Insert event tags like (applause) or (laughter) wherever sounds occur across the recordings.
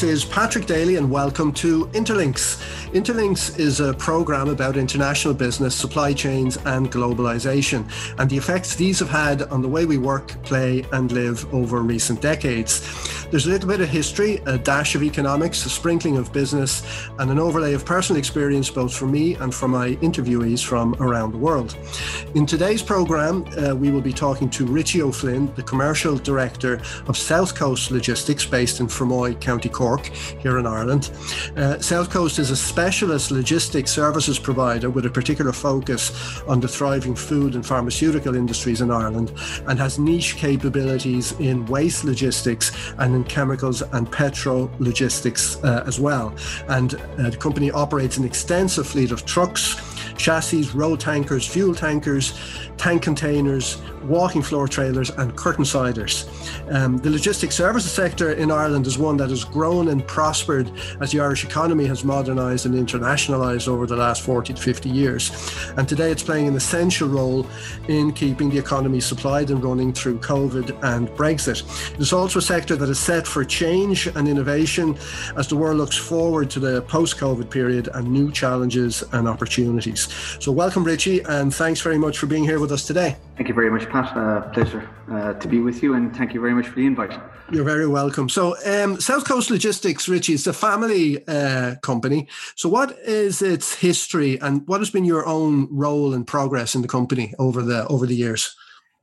This is Patrick Daly, and welcome to Interlinks. Interlinks is a program about international business, supply chains, and globalization, and the effects these have had on the way we work, play, and live over recent decades. There's a little bit of history, a dash of economics, a sprinkling of business, and an overlay of personal experience both for me and for my interviewees from around the world. In today's program, uh, we will be talking to Richie O'Flynn, the Commercial Director of South Coast Logistics based in Fermoy, County Cork, here in Ireland. Uh, South Coast is a specialist logistics services provider with a particular focus on the thriving food and pharmaceutical industries in Ireland and has niche capabilities in waste logistics and in chemicals and petro logistics uh, as well. And uh, the company operates an extensive fleet of trucks, chassis, road tankers, fuel tankers, tank containers, walking floor trailers, and curtain siders. Um, the logistics services sector in Ireland is one that has grown and prospered as the Irish economy has modernised and internationalised over the last 40 to 50 years. And today it's playing an essential role in keeping the economy supplied and running through COVID and Brexit. It's also a sector that is set for change and innovation as the world looks forward to the post COVID period and new challenges and opportunities. So, welcome, Richie, and thanks very much for being here with us today. Thank you very much, Pat. Uh, pleasure uh, to be with you, and thank you very much for the invite. You're very welcome. So, um, South Coast Logistics, Richie, is a family uh, company. So, what is its history, and what has been your own role and progress in the company over the over the years?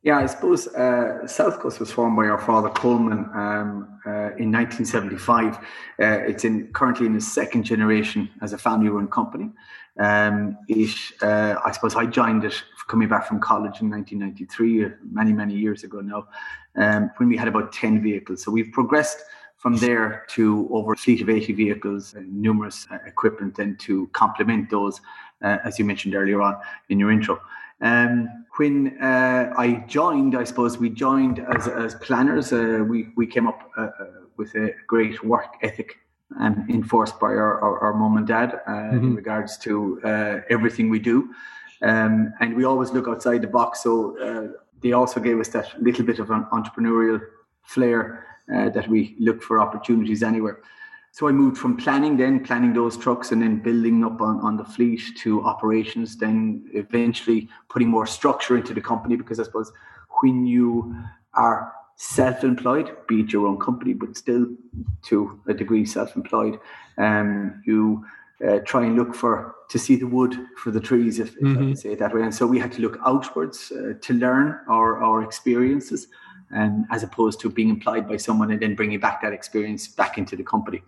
Yeah, I suppose uh, South Coast was formed by our father Coleman um, uh, in 1975. Uh, it's in currently in the second generation as a family-run company. Um, it, uh, I suppose I joined it coming back from college in 1993, uh, many, many years ago now, um, when we had about 10 vehicles. So we've progressed from there to over a fleet of 80 vehicles and numerous uh, equipment and to complement those, as you mentioned earlier on in your intro. Um, when uh, I joined, I suppose we joined as, as planners. Uh, we, we came up uh, with a great work ethic um, enforced by our, our, our mom and dad uh, mm-hmm. in regards to uh, everything we do. Um, and we always look outside the box. So uh, they also gave us that little bit of an entrepreneurial flair uh, that we look for opportunities anywhere. So I moved from planning, then planning those trucks, and then building up on, on the fleet to operations, then eventually putting more structure into the company because I suppose when you are self-employed, be it your own company, but still to a degree self-employed, um, you uh, try and look for to see the wood for the trees, if, if mm-hmm. I can say it that way. And so we had to look outwards uh, to learn our, our experiences, um, as opposed to being employed by someone and then bringing back that experience back into the company.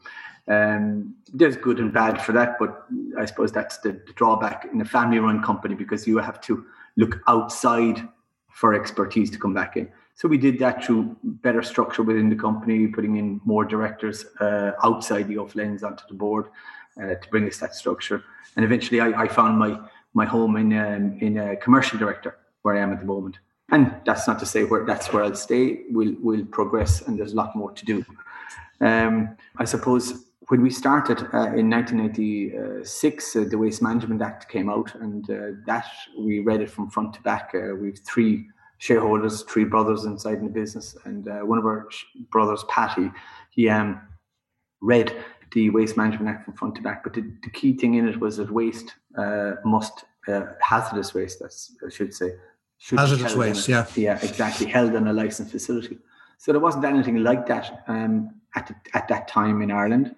Um, there's good and bad for that, but I suppose that's the, the drawback in a family-run company because you have to look outside for expertise to come back in. So we did that through better structure within the company, putting in more directors uh, outside the O'Flynns onto the board uh, to bring us that structure. And eventually, I, I found my my home in um, in a commercial director where I am at the moment. And that's not to say where that's where I'll stay. We'll we'll progress, and there's a lot more to do. Um, I suppose when we started uh, in 1996, uh, the Waste Management Act came out, and uh, that we read it from front to back. Uh, we've three shareholders, three brothers inside in the business, and uh, one of our brothers, Patty, he um, read the Waste Management Act from front to back. But the, the key thing in it was that waste uh, must hazardous waste, I should say, hazardous waste, yeah, yeah, exactly, held in a licensed facility. So there wasn't anything like that um, at the, at that time in Ireland.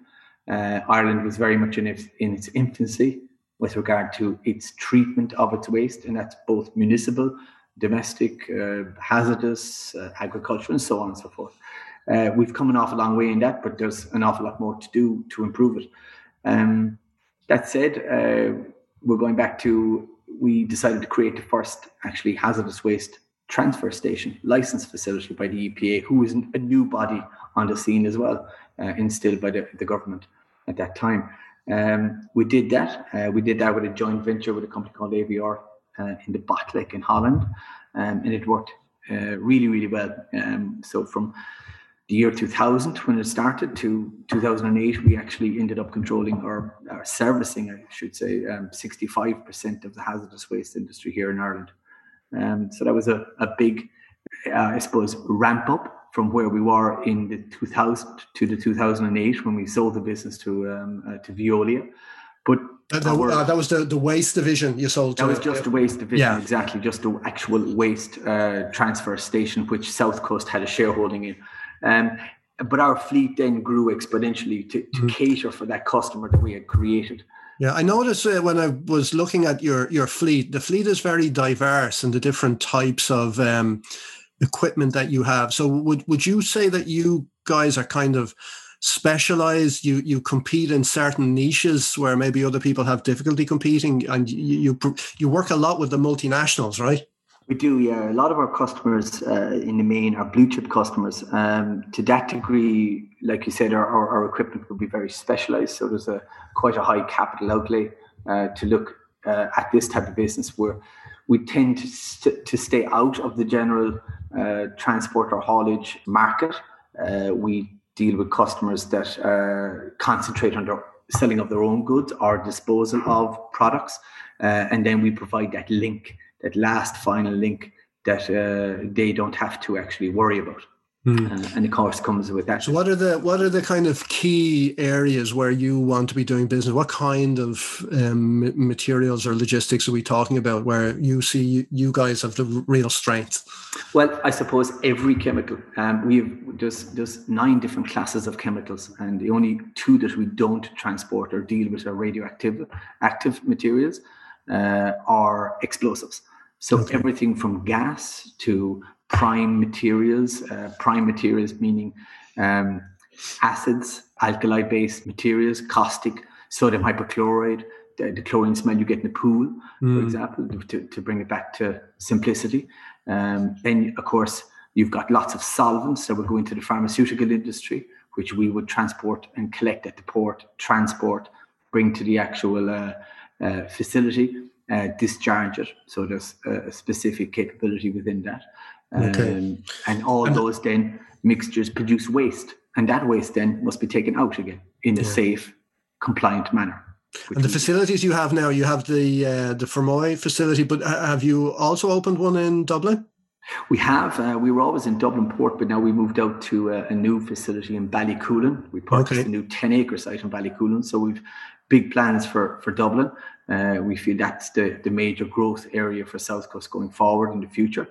Uh, Ireland was very much in its, in its infancy with regard to its treatment of its waste, and that's both municipal domestic, uh, hazardous, uh, agriculture, and so on and so forth. Uh, we've come an awful long way in that, but there's an awful lot more to do to improve it. Um, that said, uh, we're going back to we decided to create the first actually hazardous waste transfer station license facility by the EPA, who is a new body on the scene as well, uh, instilled by the, the government at that time. Um, we did that. Uh, we did that with a joint venture with a company called AVR uh, in the Botlek in Holland, um, and it worked uh, really, really well. Um, so from the year 2000 when it started to 2008 we actually ended up controlling or, or servicing i should say um, 65% of the hazardous waste industry here in ireland um, so that was a, a big uh, i suppose ramp up from where we were in the 2000 to the 2008 when we sold the business to um, uh, to Veolia. But that, uh, that, was the, the waste division you sold. To that was just the waste division, yeah. exactly, just the actual waste uh, transfer station, which South Coast had a shareholding in. Um, but our fleet then grew exponentially to, to mm-hmm. cater for that customer that we had created. Yeah, I noticed uh, when I was looking at your your fleet, the fleet is very diverse and the different types of um, equipment that you have. So would would you say that you guys are kind of specialized you you compete in certain niches where maybe other people have difficulty competing and you you, you work a lot with the multinationals right we do yeah. A lot of our customers uh, in the main are blue chip customers. Um, to that degree like you said our, our, our, equipment will be very specialized. So there's a quite a high capital outlay uh, to look uh, at this type of business where we tend to, st- to stay out of the general uh, transport or haulage market. Uh, we deal with customers that uh, concentrate on their selling of their own goods or disposal of products, and then we provide that link, that last final link that uh, they don't have to actually worry about. Mm. Uh, and of course comes with that. So what are the what are the kind of key areas where you want to be doing business? What kind of um, materials or logistics are we talking about where you see you guys have the real strength? Well, I suppose every chemical. Um, we have there's there's nine different classes of chemicals, and the only two that we don't transport or deal with are radioactive active materials uh, are explosives. So okay. everything from gas to prime materials, uh, prime materials meaning um, acids, alkali based materials, caustic, sodium hypochlorite, the, the, chlorine smell you get in the pool, mm. for example, to, to bring it back to simplicity. Um, then, of course, you've got lots of solvents that would go into the pharmaceutical industry, which we would transport and collect at the port, transport, bring to the actual uh, uh, facility, uh, discharge it. So there's a specific capability within that. Okay. Um, and all and those then mixtures produce waste. And that waste then must be taken out again in a yeah. safe, compliant manner. And the facilities you have now, you have the uh, the Fermoy facility, but have you also opened one in Dublin? We have. Uh, we were always in Dublin Port, but now we moved out to a, uh, a new facility in Ballycoolin. We purchased okay. a new 10 acre site in Ballycoolin. So we've big plans for, for Dublin. Uh, we feel that's the, the major growth area for South Coast going forward in the future.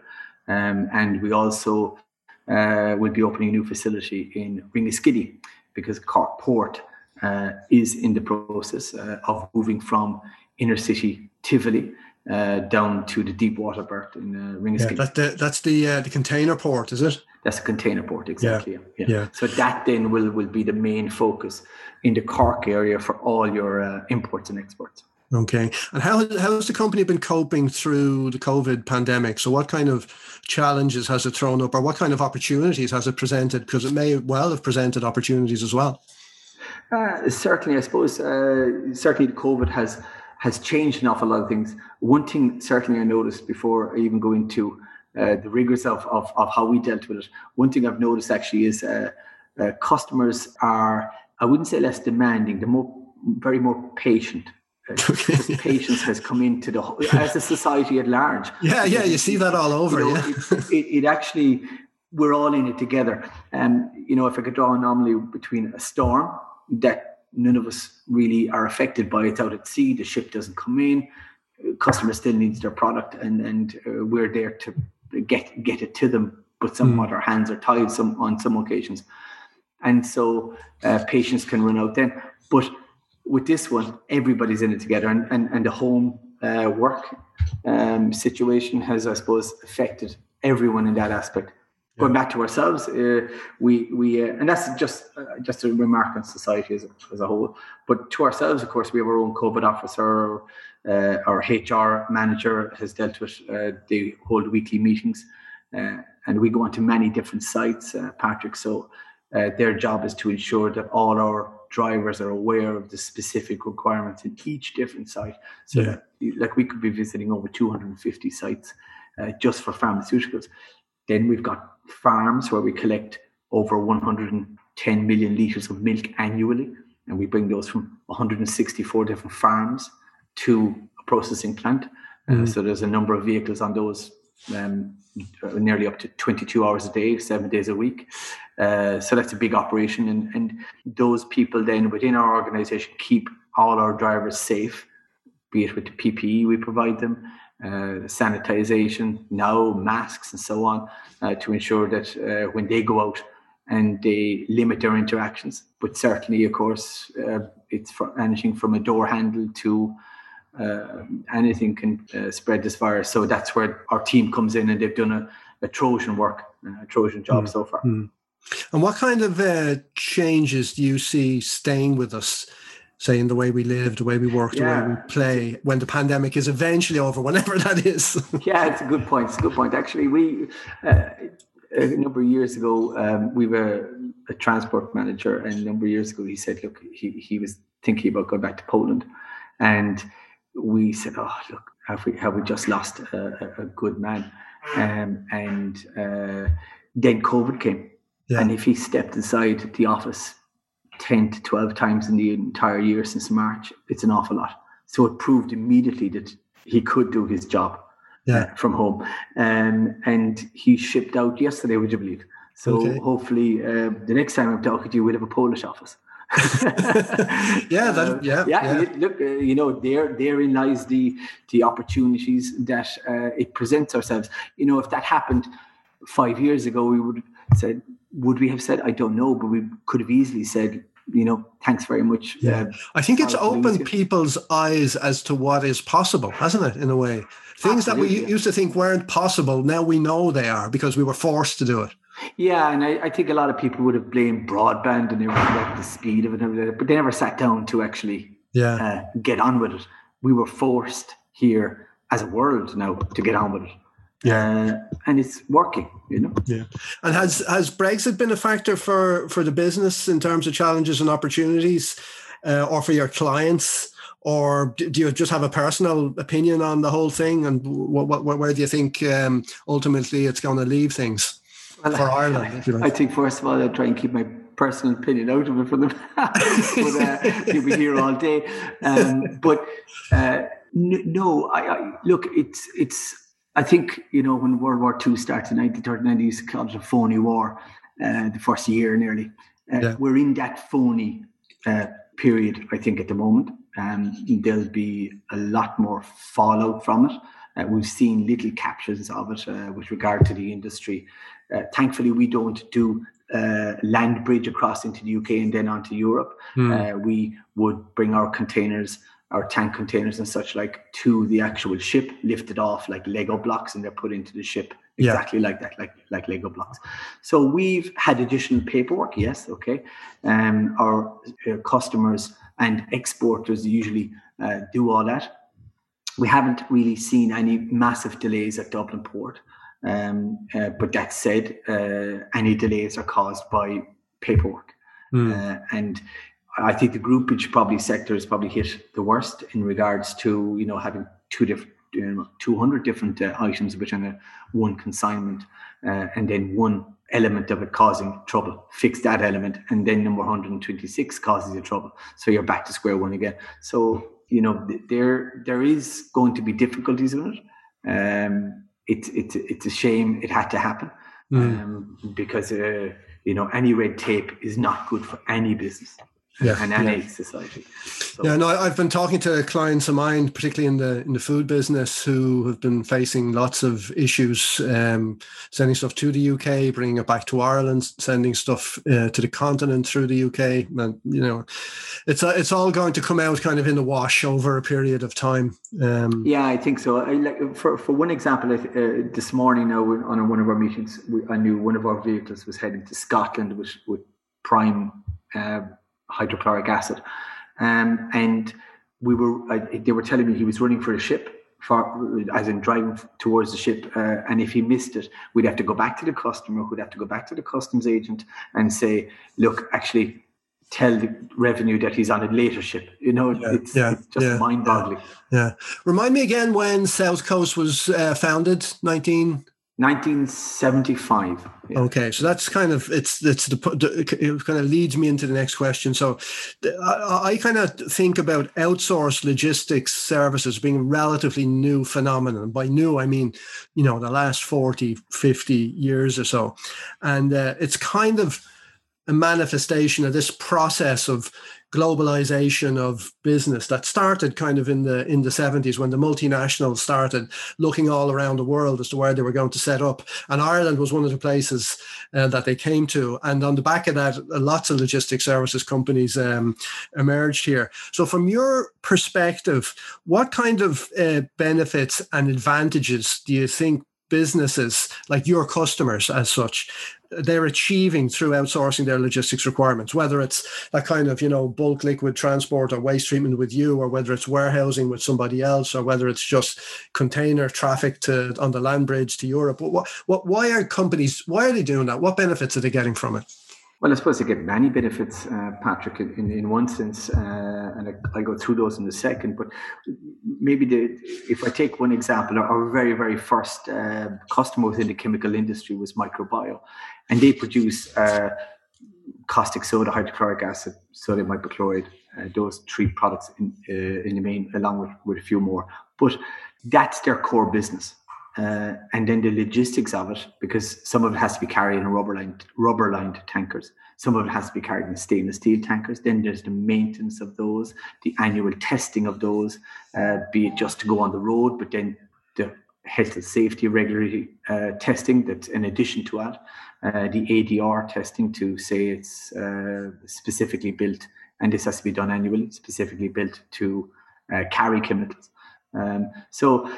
Um, and we also uh, will be opening a new facility in Ringaskiddy because Cork Port uh, is in the process uh, of moving from inner city Tivoli uh, down to the deep water berth in uh, Ringaskiddy. Yeah, that's the, that's the, uh, the container port, is it? That's a container port, exactly. Yeah. yeah. yeah. So that then will, will be the main focus in the Cork area for all your imports and exports. Okay. And how, how has the company been coping through the COVID pandemic? So, what kind of challenges has it thrown up, or what kind of opportunities has it presented? Because it may well have presented opportunities as well. Uh, certainly, I suppose, uh, certainly the COVID has has changed an awful lot of things. One thing, certainly, I noticed before I even go into uh, the rigors of, of, of, how we dealt with it, one thing I've noticed actually is uh, uh, customers are, I wouldn't say less demanding, they're more, very more patient (laughs) patience has come into the as a society at large. (laughs) Yeah, yeah, you see that all over. You know, yeah, it, it, it, actually we're all in it together. And um, you know, if I could draw an anomaly between a storm that none of us really are affected by, it's out at sea, the ship doesn't come in, customer still needs their product, and and uh, we're there to get get it to them. But somewhat mm. our hands are tied some on some occasions, and so uh, patience can run out then. But with this one, everybody's in it together, and and, and the home uh, work um, situation has, I suppose, affected everyone in that aspect. Yeah. Going back to ourselves, uh, we we uh, and that's just uh, just a remark on society as a, as a whole. But to ourselves, of course, we have our own COVID officer. Uh, our HR manager has dealt with. Uh, they hold weekly meetings, and we go onto many different sites, Patrick. So their job is to ensure that all our drivers are aware of the specific requirements in each different site. So, yeah. like we could be visiting over 250 sites uh, just for pharmaceuticals. Then we've got farms where we collect over 110 million liters of milk annually, and we bring those from 164 different farms to a processing plant. Uh, mm. so there's a number of vehicles on those um, nearly up to 22 hours a day, seven days a week. Uh, so that's a big operation. And, and those people then within our organization keep all our drivers safe, be it with the PPE we provide them, uh, sanitization, now masks and so on, uh, to ensure that uh, when they go out and they limit their interactions. But certainly, of course, uh, it's for anything from a door handle to uh, anything can uh, spread this virus. So that's where our team comes in, and they've done a, a Trojan work, a Trojan job mm. so far. Mm. And what kind of uh, changes do you see staying with us? Say in the way we live, the way we work, yeah. the way we play, when the pandemic is eventually over, whenever that is. (laughs) yeah, it's a good point. It's a good point. Actually, we uh, a number of years ago, um, we were a transport manager, and a number of years ago, he said, "Look, he he was thinking about going back to Poland," and we said, "Oh, look, have we have we just lost a, a good man?" Um, and uh, then COVID came, yeah. and if he stepped inside the office ten to twelve times in the entire year since March, it's an awful lot. So it proved immediately that he could do his job yeah. Uh, from home, um, and he shipped out yesterday, would you believe? So okay. hopefully, uh, the next time I'm talking to you, we'll have a Polish office. (laughs) yeah, that, yeah, yeah, yeah. Look, uh, you know, there therein lies the the opportunities that uh, it presents ourselves. You know, if that happened five years ago, we would have said, would we have said, I don't know, but we could have easily said, you know, thanks very much. Yeah, uh, I think it's opened people's eyes as to what is possible, hasn't it? In a way, things Absolutely. that we used to think weren't possible, now we know they are because we were forced to do it. Yeah, and I, I, think a lot of people would have blamed broadband and everything like the speed of it, but they never sat down to actually yeah. Uh, get on with it. We were forced here as a world now to get on with it. Yeah, uh, and it's working, you know. Yeah, and has has Brexit been a factor for for the business in terms of challenges and opportunities, uh, or for your clients? Or do you just have a personal opinion on the whole thing, and what, what where do you think um, ultimately it's going to leave things? Well, for Ireland. I, I, think first of all, I'll try and keep my personal opinion out of it for them. but uh, you'll be here all day. Um, but uh, no, I, I, look. It's it's. I think you know when World War II started in 1939, they used to call it a phony war. Uh, the first year nearly. Uh, yeah. We're in that phony uh, period, I think, at the moment. Um, there'll be a lot more fallout from it. Uh, we've seen little captures of it uh, with regard to the industry uh, thankfully, we don't do uh, land bridge across into the UK and then onto Europe. Mm. Uh, we would bring our containers, our tank containers and such like to the actual ship, lifted off like Lego blocks, and they're put into the ship exactly yeah. like that, like like Lego blocks. So we've had additional paperwork, yes, okay. Um, our uh, customers and exporters usually uh, do all that. We haven't really seen any massive delays at Dublin Port. Um, uh, but that said, uh, any delays are caused by paperwork. Mm. Uh, and I think the groupage probably sector is probably hit the worst in regards to, you know, having two different, you know, 200 different uh, items within a one consignment uh, and then one element of it causing trouble. Fix that element, and then number 126 causes you trouble. So you're back to square one again. So you know there there is going to be difficulties in it. Um, it's it's it's a shame it had to happen mm. um, because uh, you know any red tape is not good for any business yeah, and any yeah. society. So. Yeah, no, I've been talking to clients of mine, particularly in the in the food business, who have been facing lots of issues, um, sending stuff to the UK, bringing it back to Ireland, sending stuff uh, to the continent through the UK, and you know, it's uh, it's all going to come out kind of in the wash over a period of time. Um, yeah, I think so. I, like, for for one example, uh, this morning now on one of our meetings, we, I knew one of our vehicles was heading to Scotland with with prime. Uh, hydrochloric acid. Um, and we were, uh, they were telling me he was running for a ship, for, as in driving towards the ship. Uh, and if he missed it, we'd have to go back to the customer, who'd have to go back to the customs agent and say, look, actually, tell the revenue that he's on a later ship. You know, yeah, it's, yeah, it's, just yeah, mind boggling. Yeah. Remind me again when South Coast was uh, founded, 19- 1975. Yeah. Okay, so that's kind of it's it's the, it kind of leads me into the next question. So, I, I kind of think about outsourced logistics services being a relatively new phenomenon. By new, I mean you know the last 40, 50 years or so, and uh, it's kind of a manifestation of this process of globalization of business that started kind of in the in the 70s when the multinationals started looking all around the world as to where they were going to set up. And Ireland was one of the places uh, that they came to. And on the back of that lots of logistic services companies um, emerged here. So from your perspective what kind of uh, benefits and advantages do you think businesses like your customers as such they're achieving through outsourcing their logistics requirements, whether it's that kind of, you know, bulk liquid transport or waste treatment with you, or whether it's warehousing with somebody else, or whether it's just container traffic to on the land bridge to Europe. What, what, why are companies, why are they doing that? What benefits are they getting from it? Well, I suppose they get many benefits, uh, Patrick, in, in one sense, uh, and I, will go through those in a second. But maybe the, if I take one example, our very, very first uh, customer within the chemical industry was Microbio, and they produce uh, caustic soda, hydrochloric acid, sodium hypochlorite, uh, those three products in, uh, in the main, along with, with a few more. But that's their core business. Uh, and then the logistics of it, because some of it has to be carried in rubber lined rubber lined tankers, some of it has to be carried in stainless steel tankers. Then there's the maintenance of those, the annual testing of those, uh, be it just to go on the road, but then the health and safety regulatory uh, testing that's in addition to that, uh, the ADR testing to say it's uh, specifically built, and this has to be done annually, specifically built to uh, carry chemicals. Um, so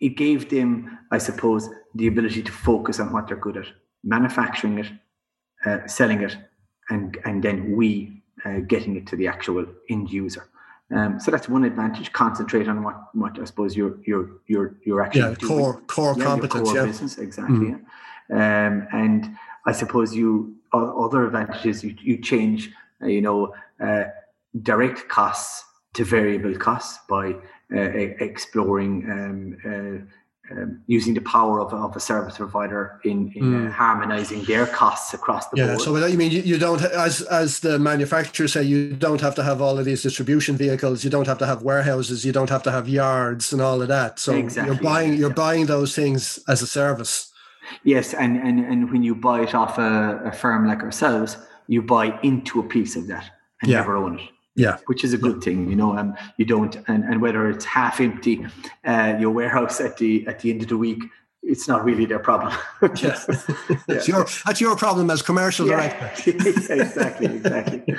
it gave them, I suppose, the ability to focus on what they're good at, manufacturing it, uh, selling it, and and then we uh, getting it to the actual end user. Um, so that's one advantage. Concentrate on what, what I suppose you're you're you're you're actually yeah, core core yeah, competence, core yeah. business exactly. Mm. Yeah. Um, and I suppose you other advantages you you change uh, you know uh, direct costs to variable costs by exploring um, uh, um, using the power of, of a service provider in, in mm. uh, harmonizing their costs across the yeah, board. Yeah, so you mean you, you don't, as as the manufacturers say, you don't have to have all of these distribution vehicles, you don't have to have warehouses, you don't have to have yards and all of that. So exactly. you're buying you're yeah. buying those things as a service. Yes, and and, and when you buy it off a, a firm like ourselves, you buy into a piece of that and yeah. never own it yeah. Which is a good thing you know um, you don't and, and whether it's half empty uh, your warehouse at the at the end of the week it's not really their problem. (laughs) Yeah. that's (laughs) your that's your problem as commercial yeah. director. (laughs) Exactly exactly.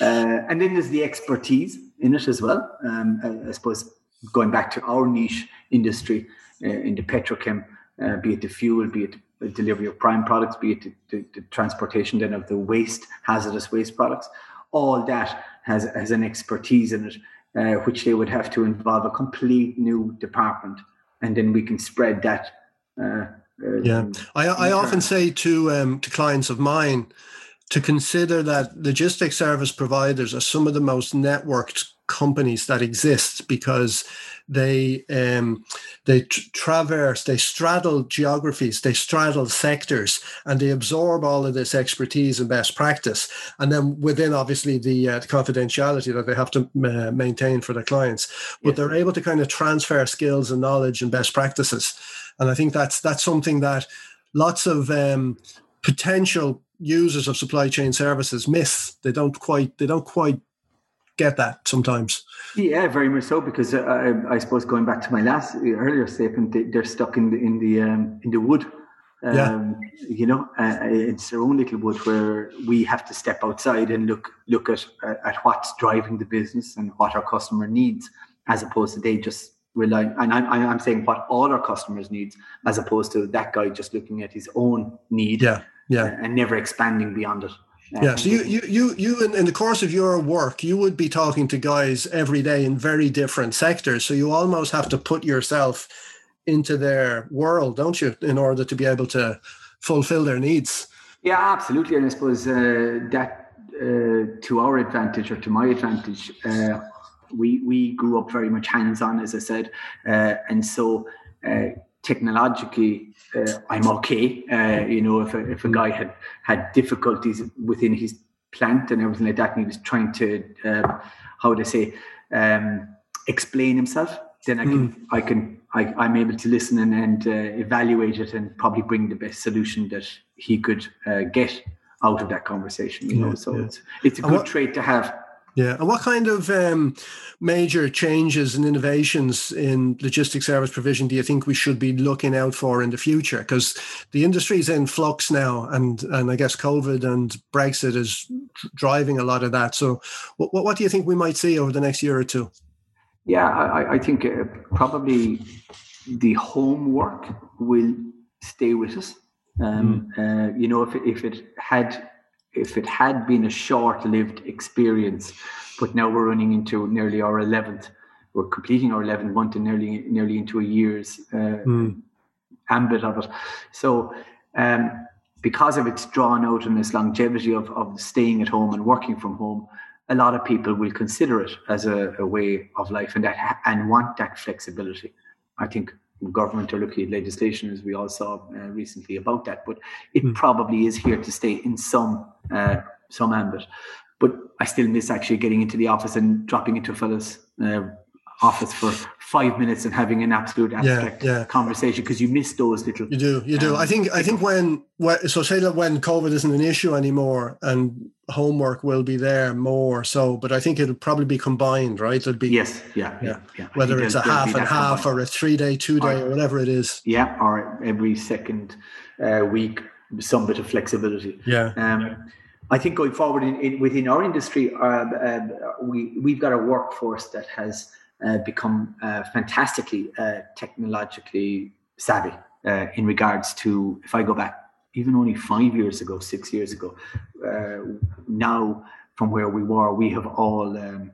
Uh, and then there's the expertise in it as well. Um, I, I, suppose going back to our niche industry uh, in the petrochem uh, be it the fuel be it the delivery of prime products be it the, the, the transportation then of the waste hazardous waste products all that has has an expertise in it, uh, which they would have to involve a complete new department, and then we can spread that. Uh, uh yeah, I, I often say to um, to clients of mine to consider that logistics service providers are some of the most networked companies that exist because they um, they traverse, they straddle geographies, they straddle sectors, and they absorb all of this expertise and best practice. And then within, obviously, the, uh, the confidentiality that they have to uh, maintain for their clients, but yes. they're able to kind of transfer skills and knowledge and best practices. And I think that's that's something that lots of um, potential users of supply chain services miss. They don't quite they don't quite get that sometimes. Yeah, very much so. Because uh, I, I, suppose going back to my last earlier statement, they, are stuck in the in the um, in the wood. Um, yeah. You know, uh, it's their own little wood where we have to step outside and look look at at what's driving the business and what our customer needs, as opposed to they just rely. And I'm I'm saying what all our customers needs, as opposed to that guy just looking at his own need. Yeah. Yeah. Uh, and never expanding beyond it. Yeah. So you, you, you, you, in, in the course of your work, you would be talking to guys every day in very different sectors. So you almost have to put yourself into their world, don't you, in order to be able to fulfill their needs? Yeah, absolutely. And I suppose uh, that uh, to our advantage or to my advantage, uh, we we grew up very much hands on, as I said, uh, and so uh, technologically, uh, I'm okay. Uh, you know, if a, if a guy had had difficulties within his plant and everything like that, and he was trying to, um, how would I say, um, explain himself, then I can, mm. I can, I, am able to listen and, and uh, evaluate it and probably bring the best solution that he could uh, get out of that conversation. You yeah, know, so yeah. it's it's a good what, trait to have. Yeah. And what kind of um, major changes and innovations in logistics service provision do you think we should be looking out for in the future? Because the industry is in flux now, and and I guess COVID and Brexit is driving a lot of that. So, what what do you think we might see over the next year or two? Yeah, I, I think uh, probably the homework will stay with us. Um, mm. uh, you know, if if it had if it had been a short-lived experience, but now we're running into nearly our eleventh, we're completing our eleventh month and nearly nearly into a year's uh, mm. ambit of it. So, um, because of its drawn out and this longevity of of staying at home and working from home, a lot of people will consider it as a, a way of life and that and want that flexibility. I think government are looking at legislation, as we all saw uh, recently about that. But it mm. probably is here to stay in some uh, some ambit. But I still miss actually getting into the office and dropping into a fella's uh, office for five minutes and having an absolute abstract yeah, yeah. conversation because you miss those little. You do, you do. Um, I think, I think when, when, so say that when COVID isn't an issue anymore and homework will be there more. So, but I think it'll probably be combined, right? It'll be yes, yeah, yeah, yeah. Whether it's a half and half combined. or a three day, two day, or, or, whatever it is. Yeah, or every second uh, week, some bit of flexibility. Yeah. Um, I think going forward in, in within our industry, um, um, we we've got a workforce that has uh, become uh, fantastically uh, technologically savvy uh, in regards to if I go back even only five years ago, six years ago, uh, now from where we were, we have all um,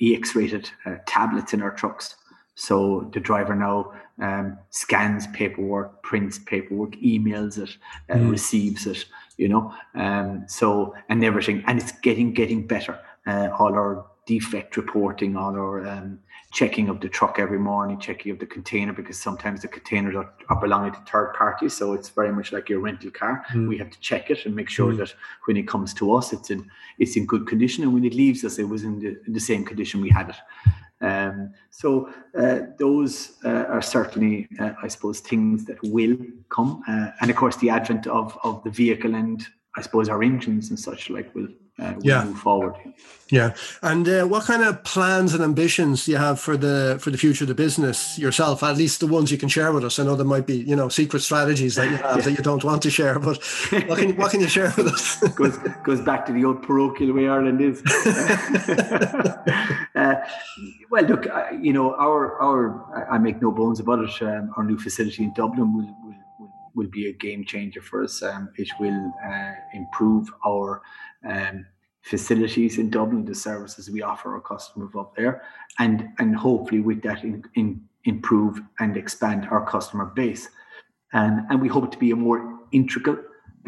EX rated tablets in our trucks. So the driver now um, scans paperwork, prints paperwork, emails it, uh, mm. receives it, you know. Um, so and everything, and it's getting getting better. Uh, all our defect reporting, all our um, checking of the truck every morning, checking of the container because sometimes the containers are, are belonging to third parties. So it's very much like your rental car. Mm. We have to check it and make sure mm. that when it comes to us, it's in it's in good condition, and when it leaves us, it was in the, in the same condition we had it. Um, so uh, those uh, are certainly, uh, I suppose, things that will come, uh, and of course, the advent of of the vehicle and I suppose our engines and such like will uh, yeah. move forward. Yeah, and uh, what kind of plans and ambitions do you have for the for the future of the business yourself? At least the ones you can share with us. I know there might be you know secret strategies that you have yeah. that you don't want to share, but what can what can you share with us? (laughs) goes goes back to the old parochial way Ireland is. (laughs) uh, well, look, you know, our our I make no bones about it. Um, our new facility in Dublin will, will will be a game changer for us. Um, it will uh, improve our um, facilities in Dublin, the services we offer our customers up there, and and hopefully with that in, in improve and expand our customer base, and and we hope to be a more integral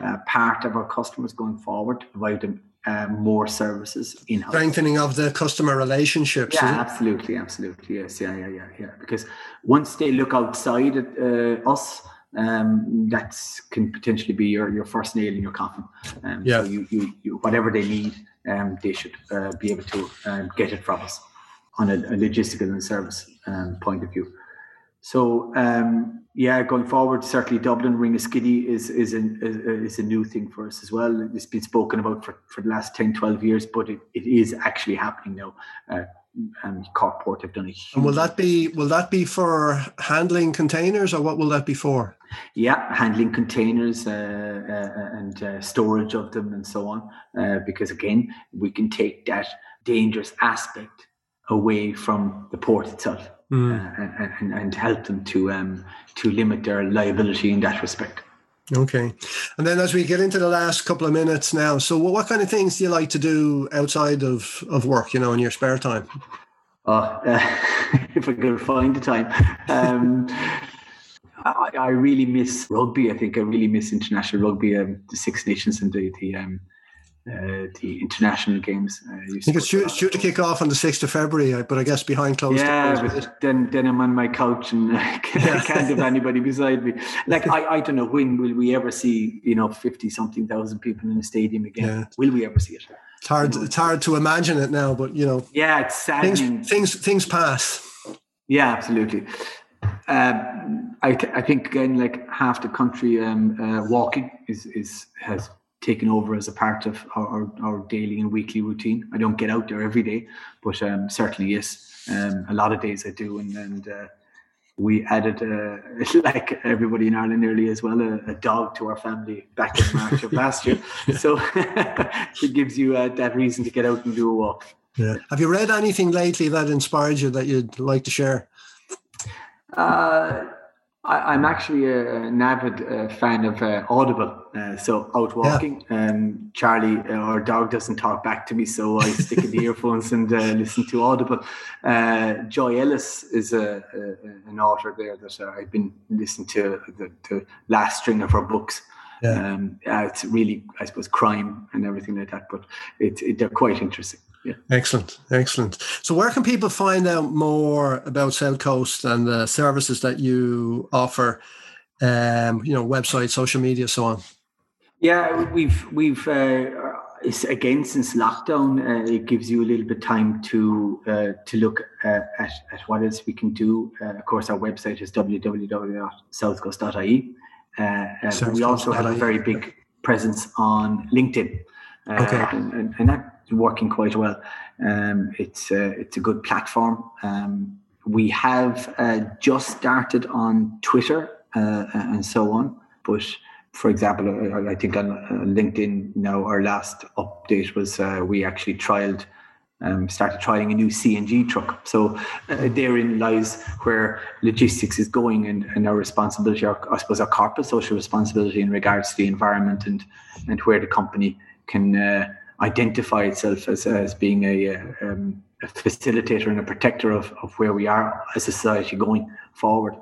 uh, part of our customers going forward, to provide them uh, more services in. Strengthening of the customer relationships. Yeah, absolutely, absolutely. Yes, yeah, yeah, yeah, yeah. Because once they look outside at uh, us um, that can potentially be your, your first nail in your coffin. Um, yeah. So you, you, you, whatever they need, um, they should uh, be able to um, get it from us on a, a logistical and service um, point of view. So um, yeah, going forward, certainly Dublin Ringaskiddy is is a, is a new thing for us as well. It's been spoken about for, for the last 10, 12 years, but it, it is actually happening now. Uh, and Cork Port have done a huge. And will that be will that be for handling containers or what will that be for? Yeah, handling containers uh, uh, and uh, storage of them and so on. Uh, because again, we can take that dangerous aspect away from the port itself mm. and, and, and, help them to um, to limit their liability in that respect. Okay. And then as we get into the last couple of minutes now, so what kind of things do you like to do outside of, of work, you know, in your spare time? Oh, uh, (laughs) if I could find the time. Um, I, I, really miss rugby. I think I really miss international rugby, um, the Six Nations and the, the um, uh, the international games. Uh, think it's due, due, to kick off on the 6th of February, but I guess behind closed yeah, doors. but then, then I'm on my couch and (laughs) I can't have (laughs) anybody beside me. Like, I, I don't know, when will we ever see, you know, 50 something thousand people in a stadium again? Yeah. Will we ever see it? It's hard, you know, it's hard to imagine it now, but, you know. Yeah, it's sad. Things, things, things pass. Yeah, absolutely. Um, I, th- I think again, like half the country um, uh, walking is is has taken over as a part of our, our, daily and weekly routine. I don't get out there every day, but um, certainly yes, um, a lot of days I do. And, and uh, we added, uh, (laughs) like everybody in Ireland nearly as well, a, a, dog to our family back in March of last year. (laughs) So (laughs) it gives you uh, that reason to get out and do a walk. Yeah. Have you read anything lately that inspired you that you'd like to share? Uh, I, am actually a, an avid uh, fan of uh, Audible. Uh, so out walking, yeah. um, Charlie, uh, our dog, doesn't talk back to me, so I stick in the (laughs) earphones and uh, listen to Audible. Uh, Joy Ellis is a, a, an author there that I've been listening to the, the, last string of her books. Yeah. Um, it's really, I suppose, crime and everything like that, but it, it, they're quite interesting. Yeah. Excellent, excellent. So, where can people find out more about South Coast and the services that you offer? Um, you know, website, social media, so on. Yeah, we've we've uh, again since lockdown, uh, it gives you a little bit time to uh, to look uh, at, at what else we can do. Uh, of course, our website is www.southcoast.ie. Uh, uh we also have a very big presence on LinkedIn. okay. And, and, and that working quite well. Um, it's a, it's a good platform. Um, we have uh, just started on Twitter uh, and so on, but for example, I, think on LinkedIn now our last update was uh, we actually trialed. Um, started trialing a new CNG truck. So uh, therein lies where logistics is going and, and our responsibility, our, I suppose our corporate social responsibility in regards to the environment and, and where the company can uh, identify itself as, as being a, um, a facilitator and a protector of, of where we are as a society going forward.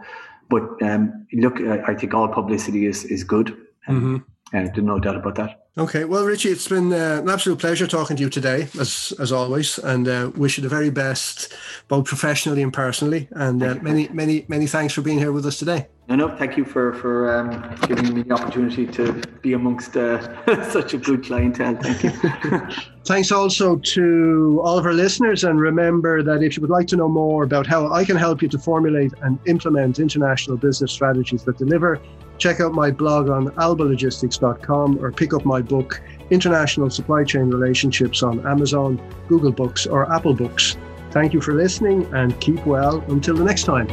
But um, look, I think all publicity is, is good. Mm-hmm. Uh, no doubt about that. Okay, well, Richie, it's been uh, an absolute pleasure talking to you today, as as always, and uh, wish you the very best, both professionally and personally. And uh, many, many, many thanks for being here with us today. No, no, thank you for for um, giving me the opportunity to be amongst uh, (laughs) such a good clientele. Thank you. (laughs) (laughs) Thanks also to all of our listeners, and remember that if you would like to know more about how I can help you to formulate and implement international business strategies that deliver check out my blog on albalogistics.com or pick up my book, International Supply Chain Relationships, on Amazon, Google Books, or Apple Books. Thank you for listening and keep well until the next time.